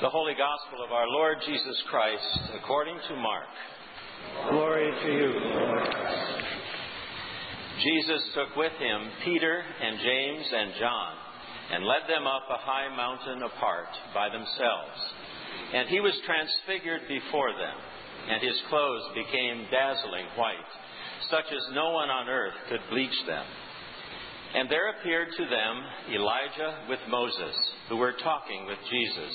The Holy Gospel of our Lord Jesus Christ according to Mark. Glory to you, Lord. Jesus took with him Peter and James and John and led them up a high mountain apart by themselves. And he was transfigured before them, and his clothes became dazzling white, such as no one on earth could bleach them. And there appeared to them Elijah with Moses, who were talking with Jesus.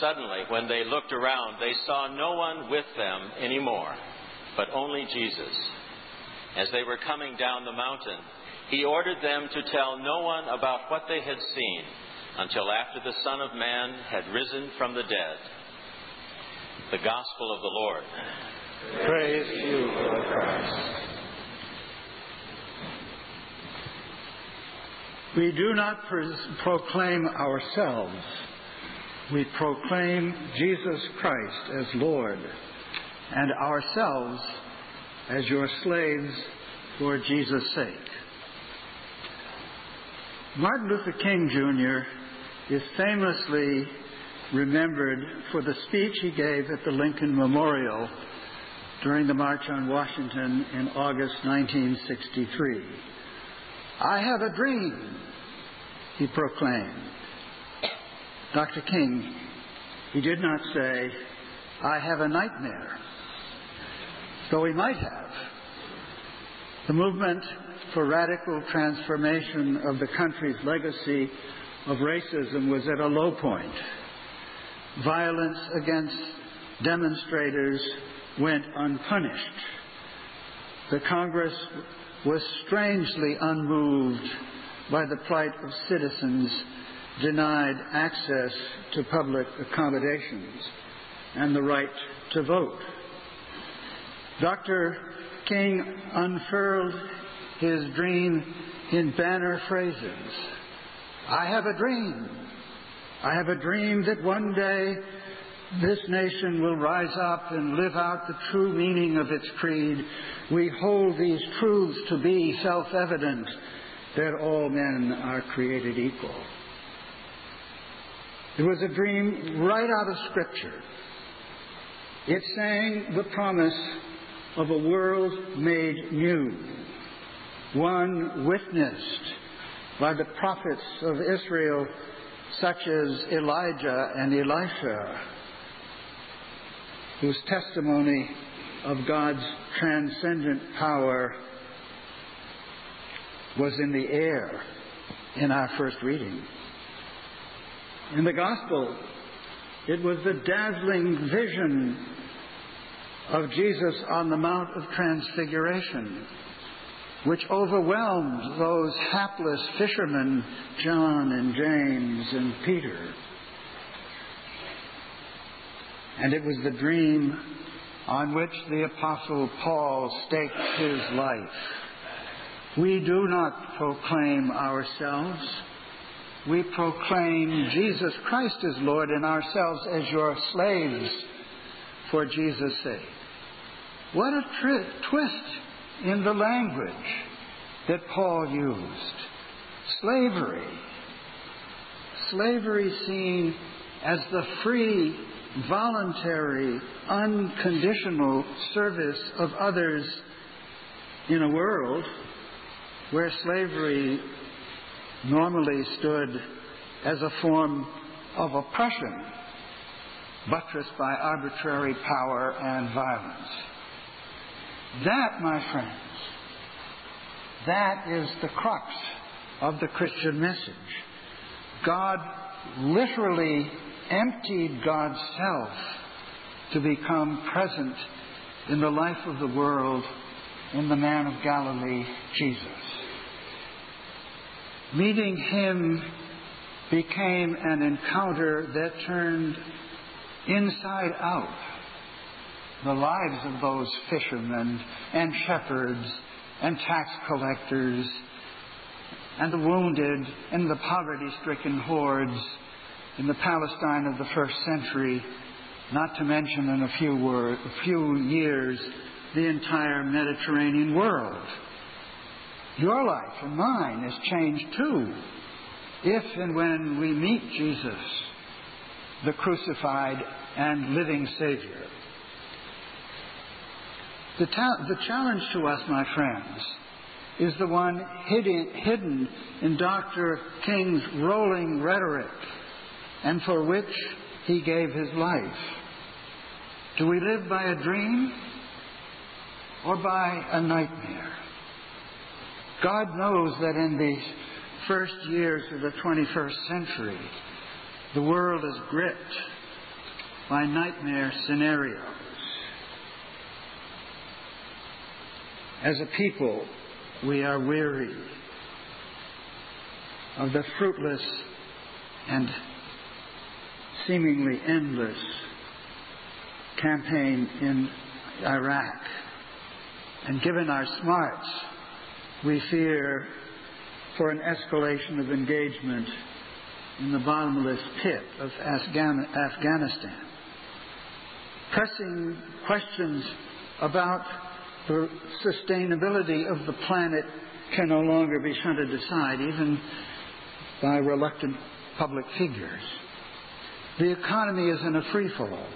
Suddenly, when they looked around, they saw no one with them anymore, but only Jesus. As they were coming down the mountain, he ordered them to tell no one about what they had seen until after the Son of Man had risen from the dead. The Gospel of the Lord. Praise you, Lord Christ. We do not proclaim ourselves. We proclaim Jesus Christ as Lord and ourselves as your slaves for Jesus' sake. Martin Luther King Jr. is famously remembered for the speech he gave at the Lincoln Memorial during the March on Washington in August 1963. I have a dream, he proclaimed. Dr. King, he did not say, I have a nightmare, though he might have. The movement for radical transformation of the country's legacy of racism was at a low point. Violence against demonstrators went unpunished. The Congress was strangely unmoved by the plight of citizens denied access to public accommodations and the right to vote. Dr. King unfurled his dream in banner phrases. I have a dream. I have a dream that one day this nation will rise up and live out the true meaning of its creed. We hold these truths to be self evident that all men are created equal. It was a dream right out of Scripture. It sang the promise of a world made new, one witnessed by the prophets of Israel, such as Elijah and Elisha, whose testimony of God's transcendent power was in the air in our first reading. In the Gospel, it was the dazzling vision of Jesus on the Mount of Transfiguration, which overwhelmed those hapless fishermen, John and James and Peter. And it was the dream on which the Apostle Paul staked his life. We do not proclaim ourselves. We proclaim Jesus Christ as Lord and ourselves as your slaves for Jesus' sake. What a tri- twist in the language that Paul used. Slavery. Slavery seen as the free, voluntary, unconditional service of others in a world where slavery normally stood as a form of oppression, buttressed by arbitrary power and violence. That, my friends, that is the crux of the Christian message. God literally emptied God's self to become present in the life of the world in the man of Galilee, Jesus. Meeting him became an encounter that turned inside out the lives of those fishermen and shepherds and tax collectors and the wounded and the poverty stricken hordes in the Palestine of the first century, not to mention in a few, word, a few years the entire Mediterranean world. Your life and mine is changed too, if and when we meet Jesus, the crucified and living Savior. The, ta- the challenge to us, my friends, is the one hidden, hidden in Dr. King's rolling rhetoric and for which he gave his life. Do we live by a dream or by a nightmare? God knows that in these first years of the 21st century, the world is gripped by nightmare scenarios. As a people, we are weary of the fruitless and seemingly endless campaign in Iraq. And given our smarts, we fear for an escalation of engagement in the bottomless pit of Afghan- Afghanistan. Pressing questions about the sustainability of the planet can no longer be shunted aside, even by reluctant public figures. The economy is in a free fall.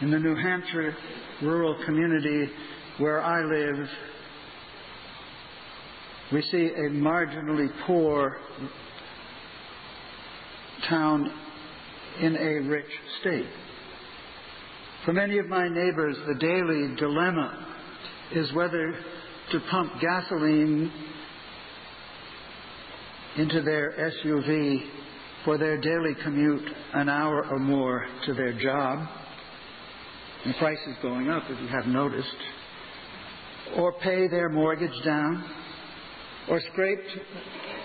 In the New Hampshire rural community where I live, we see a marginally poor town in a rich state. For many of my neighbors, the daily dilemma is whether to pump gasoline into their SUV for their daily commute an hour or more to their job. The price is going up, if you have noticed. Or pay their mortgage down, or scrape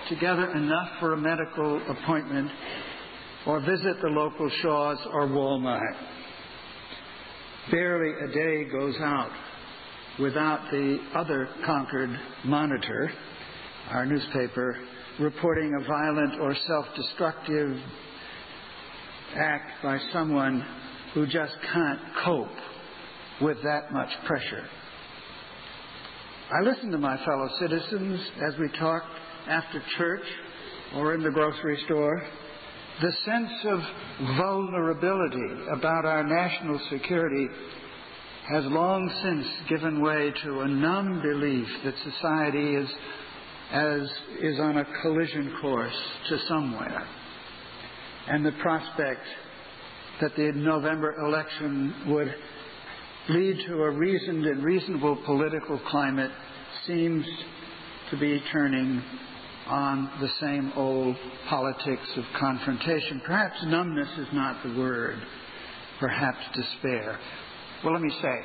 together enough for a medical appointment, or visit the local Shaw's or Walmart. Barely a day goes out without the other Concord Monitor, our newspaper, reporting a violent or self destructive act by someone who just can't cope with that much pressure. I listen to my fellow citizens as we talk after church or in the grocery store. The sense of vulnerability about our national security has long since given way to a numb belief that society is as is on a collision course to somewhere. And the prospect that the November election would lead to a reasoned and reasonable political climate seems to be turning on the same old politics of confrontation. Perhaps numbness is not the word, perhaps despair. Well, let me say,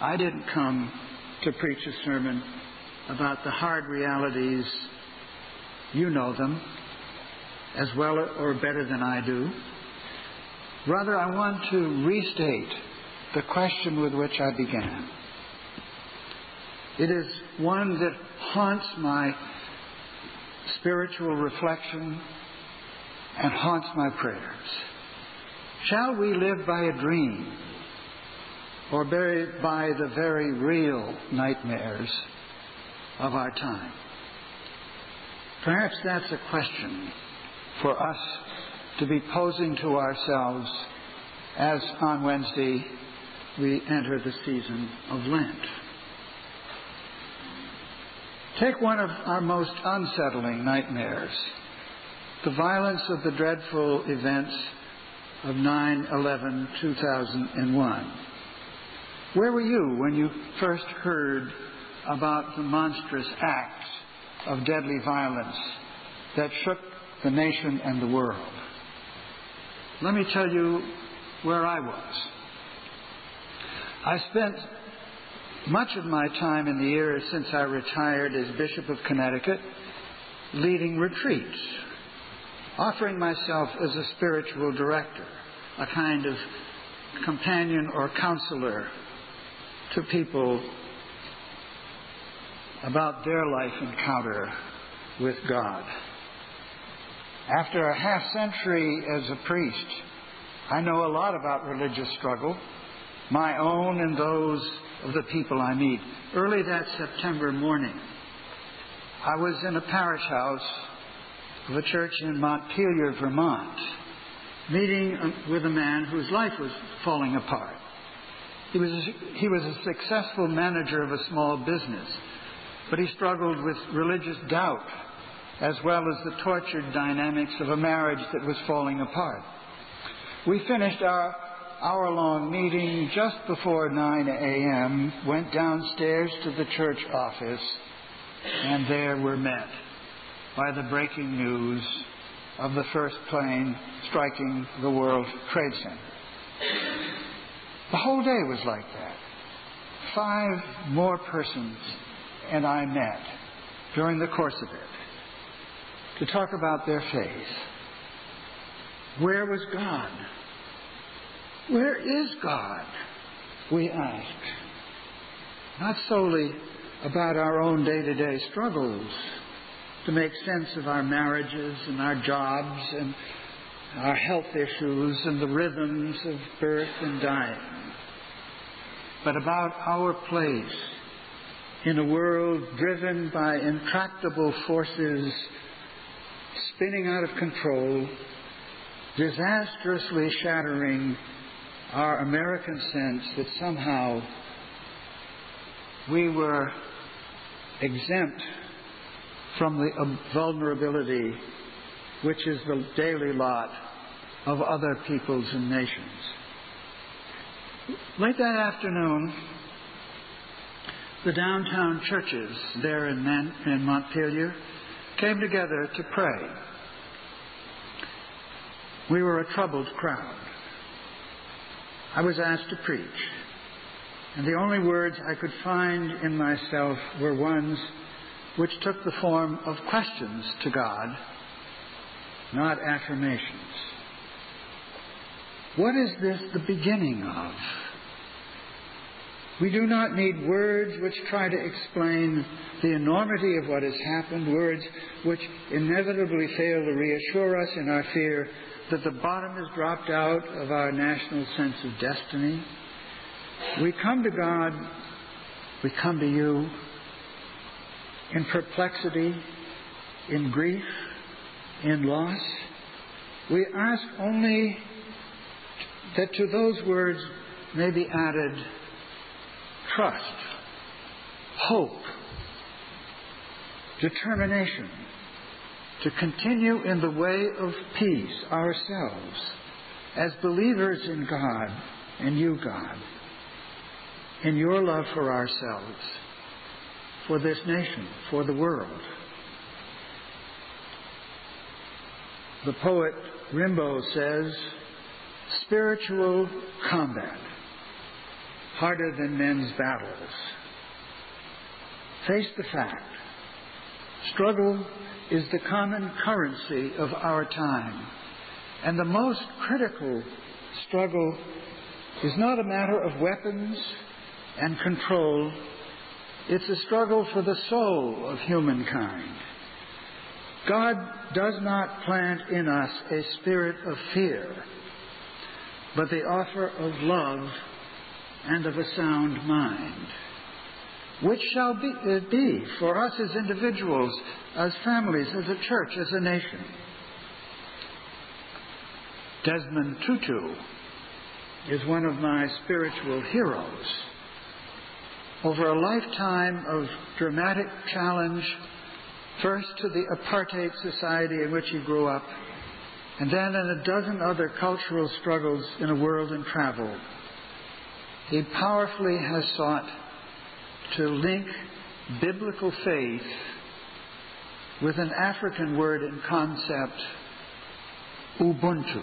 I didn't come to preach a sermon about the hard realities. You know them as well or better than I do. Rather, I want to restate the question with which I began. It is one that haunts my spiritual reflection and haunts my prayers. Shall we live by a dream or by the very real nightmares of our time? Perhaps that's a question for us to be posing to ourselves as on Wednesday we enter the season of Lent. Take one of our most unsettling nightmares the violence of the dreadful events of 9 11 2001. Where were you when you first heard about the monstrous acts of deadly violence that shook the nation and the world? Let me tell you where I was. I spent much of my time in the years since I retired as Bishop of Connecticut leading retreats, offering myself as a spiritual director, a kind of companion or counselor to people about their life encounter with God. After a half century as a priest, I know a lot about religious struggle, my own and those of the people I meet. Early that September morning, I was in a parish house of a church in Montpelier, Vermont, meeting uh, with a man whose life was falling apart. He was, a, he was a successful manager of a small business, but he struggled with religious doubt as well as the tortured dynamics of a marriage that was falling apart. We finished our hour long meeting just before 9 a.m., went downstairs to the church office, and there were met by the breaking news of the first plane striking the World Trade Center. The whole day was like that. Five more persons and I met during the course of it to talk about their faith. Where was God? Where is God? We ask. Not solely about our own day to day struggles to make sense of our marriages and our jobs and our health issues and the rhythms of birth and dying, but about our place in a world driven by intractable forces spinning out of control, disastrously shattering our American sense that somehow we were exempt from the um, vulnerability which is the daily lot of other peoples and nations. Late that afternoon, the downtown churches there in, Man- in Montpelier came together to pray. We were a troubled crowd. I was asked to preach, and the only words I could find in myself were ones which took the form of questions to God, not affirmations. What is this the beginning of? We do not need words which try to explain the enormity of what has happened, words which inevitably fail to reassure us in our fear that the bottom has dropped out of our national sense of destiny. We come to God, we come to you in perplexity, in grief, in loss. We ask only that to those words may be added trust, hope, determination to continue in the way of peace ourselves as believers in God and you, God, in your love for ourselves, for this nation, for the world. The poet Rimbaud says, spiritual combat, harder than men's battles. Face the fact. Struggle is the common currency of our time. And the most critical struggle is not a matter of weapons and control. It's a struggle for the soul of humankind. God does not plant in us a spirit of fear, but the offer of love and of a sound mind. Which shall be, it be for us as individuals, as families, as a church, as a nation? Desmond Tutu is one of my spiritual heroes. Over a lifetime of dramatic challenge, first to the apartheid society in which he grew up, and then in a dozen other cultural struggles in a world in travel, he powerfully has sought to link biblical faith with an African word and concept, Ubuntu.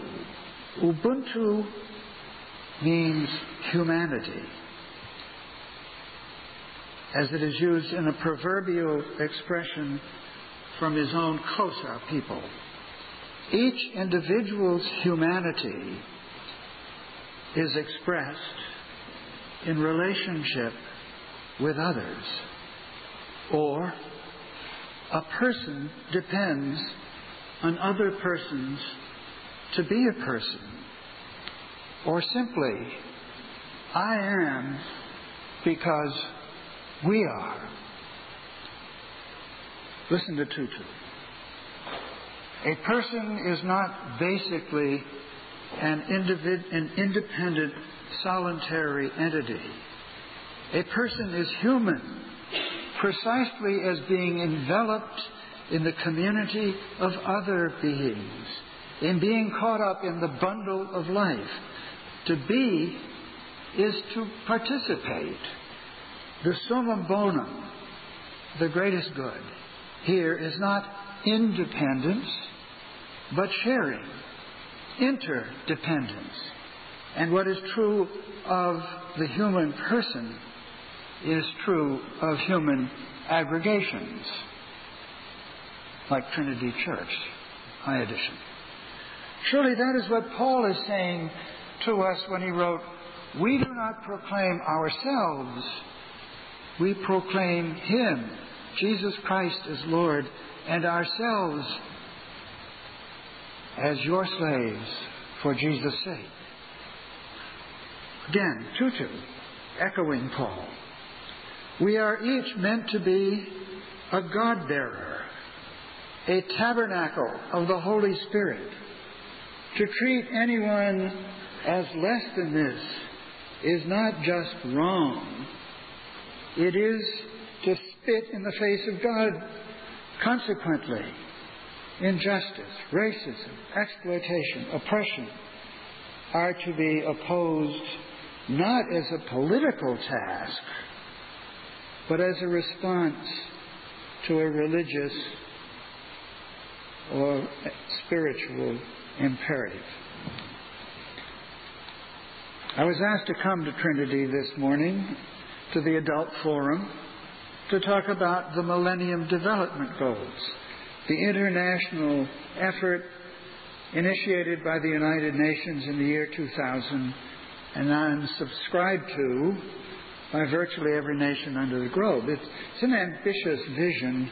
Ubuntu means humanity, as it is used in a proverbial expression from his own Xhosa people. Each individual's humanity is expressed in relationship with others, or a person depends on other persons to be a person, or simply, I am because we are. Listen to Tutu. A person is not basically an, individ- an independent, solitary entity. A person is human precisely as being enveloped in the community of other beings, in being caught up in the bundle of life. To be is to participate. The summum bonum, the greatest good, here is not independence, but sharing, interdependence. And what is true of the human person is true of human aggregations, like Trinity Church, High Edition. Surely that is what Paul is saying to us when he wrote, We do not proclaim ourselves, we proclaim Him, Jesus Christ as Lord, and ourselves as your slaves for Jesus' sake. Again, Tutu, echoing Paul. We are each meant to be a God bearer, a tabernacle of the Holy Spirit. To treat anyone as less than this is not just wrong, it is to spit in the face of God. Consequently, injustice, racism, exploitation, oppression are to be opposed not as a political task, but as a response to a religious or spiritual imperative. I was asked to come to Trinity this morning to the Adult Forum to talk about the Millennium Development Goals, the international effort initiated by the United Nations in the year 2000 and then subscribed to by virtually every nation under the globe. It's, it's an ambitious vision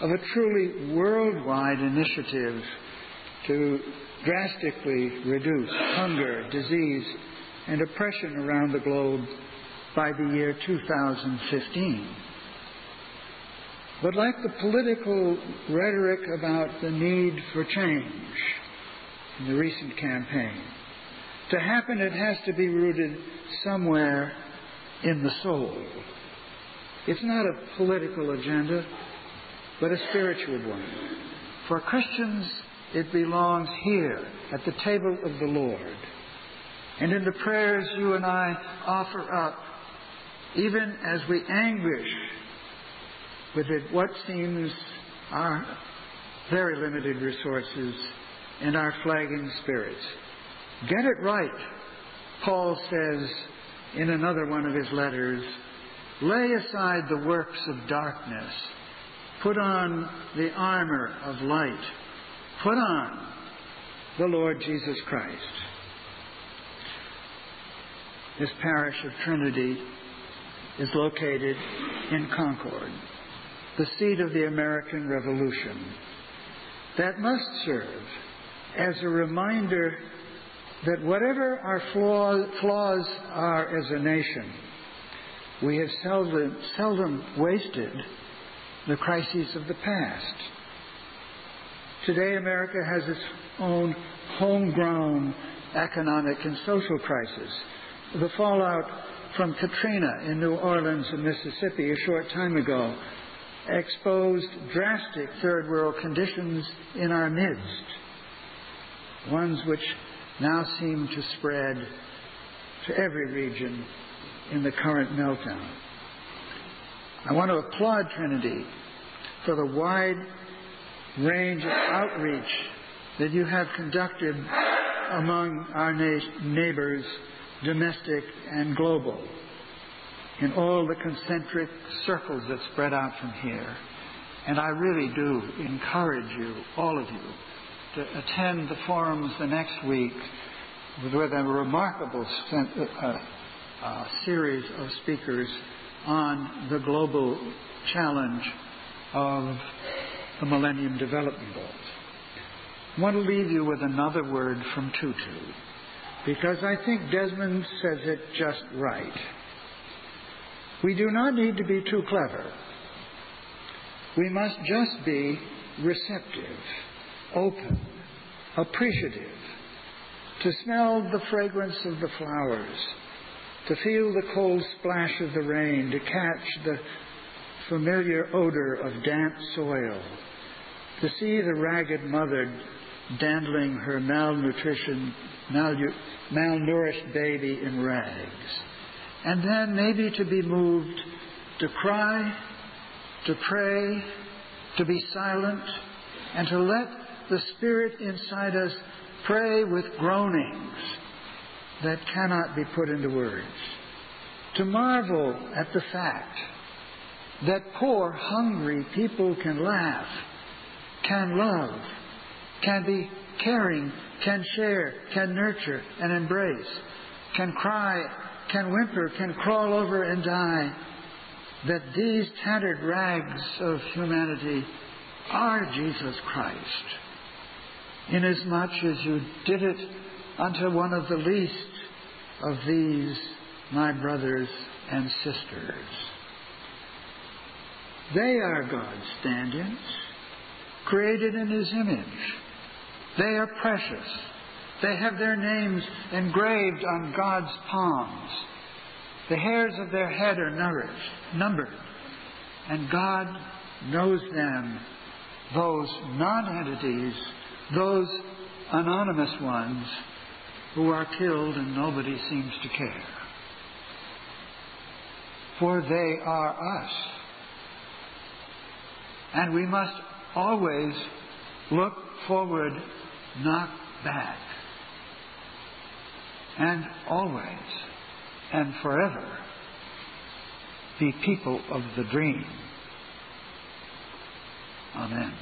of a truly worldwide initiative to drastically reduce hunger, disease, and oppression around the globe by the year 2015. But like the political rhetoric about the need for change in the recent campaign, to happen it has to be rooted somewhere in the soul. It's not a political agenda, but a spiritual one. For Christians, it belongs here at the table of the Lord. And in the prayers you and I offer up, even as we anguish with it, what seems our very limited resources and our flagging spirits. Get it right, Paul says in another one of his letters. Lay aside the works of darkness. Put on the armor of light. Put on the Lord Jesus Christ. This parish of Trinity is located in Concord, the seat of the American Revolution. That must serve as a reminder that whatever our flaws are as a nation, we have seldom, seldom wasted the crises of the past. Today, America has its own homegrown economic and social crisis. The fallout from Katrina in New Orleans and Mississippi a short time ago exposed drastic third world conditions in our midst, ones which now seem to spread to every region in the current meltdown. I want to applaud Trinity for the wide range of outreach that you have conducted among our neighbors, domestic and global, in all the concentric circles that spread out from here. And I really do encourage you, all of you, to attend the forums the next week with a remarkable uh, uh, series of speakers on the global challenge of the Millennium Development Goals. I want to leave you with another word from Tutu, because I think Desmond says it just right. We do not need to be too clever. We must just be receptive, open, appreciative, to smell the fragrance of the flowers, to feel the cold splash of the rain, to catch the familiar odor of damp soil, to see the ragged mother dandling her malnutrition, malnourished baby in rags, and then maybe to be moved to cry, to pray, to be silent, and to let the Spirit inside us pray with groanings that cannot be put into words. To marvel at the fact that poor, hungry people can laugh, can love, can be caring, can share, can nurture and embrace, can cry, can whimper, can crawl over and die, that these tattered rags of humanity are Jesus Christ inasmuch as you did it unto one of the least of these, my brothers and sisters. They are God's stand ins, created in His image. They are precious. They have their names engraved on God's palms. The hairs of their head are nourished, numbered, and God knows them, those non entities those anonymous ones who are killed and nobody seems to care. For they are us. And we must always look forward, not back. And always and forever be people of the dream. Amen.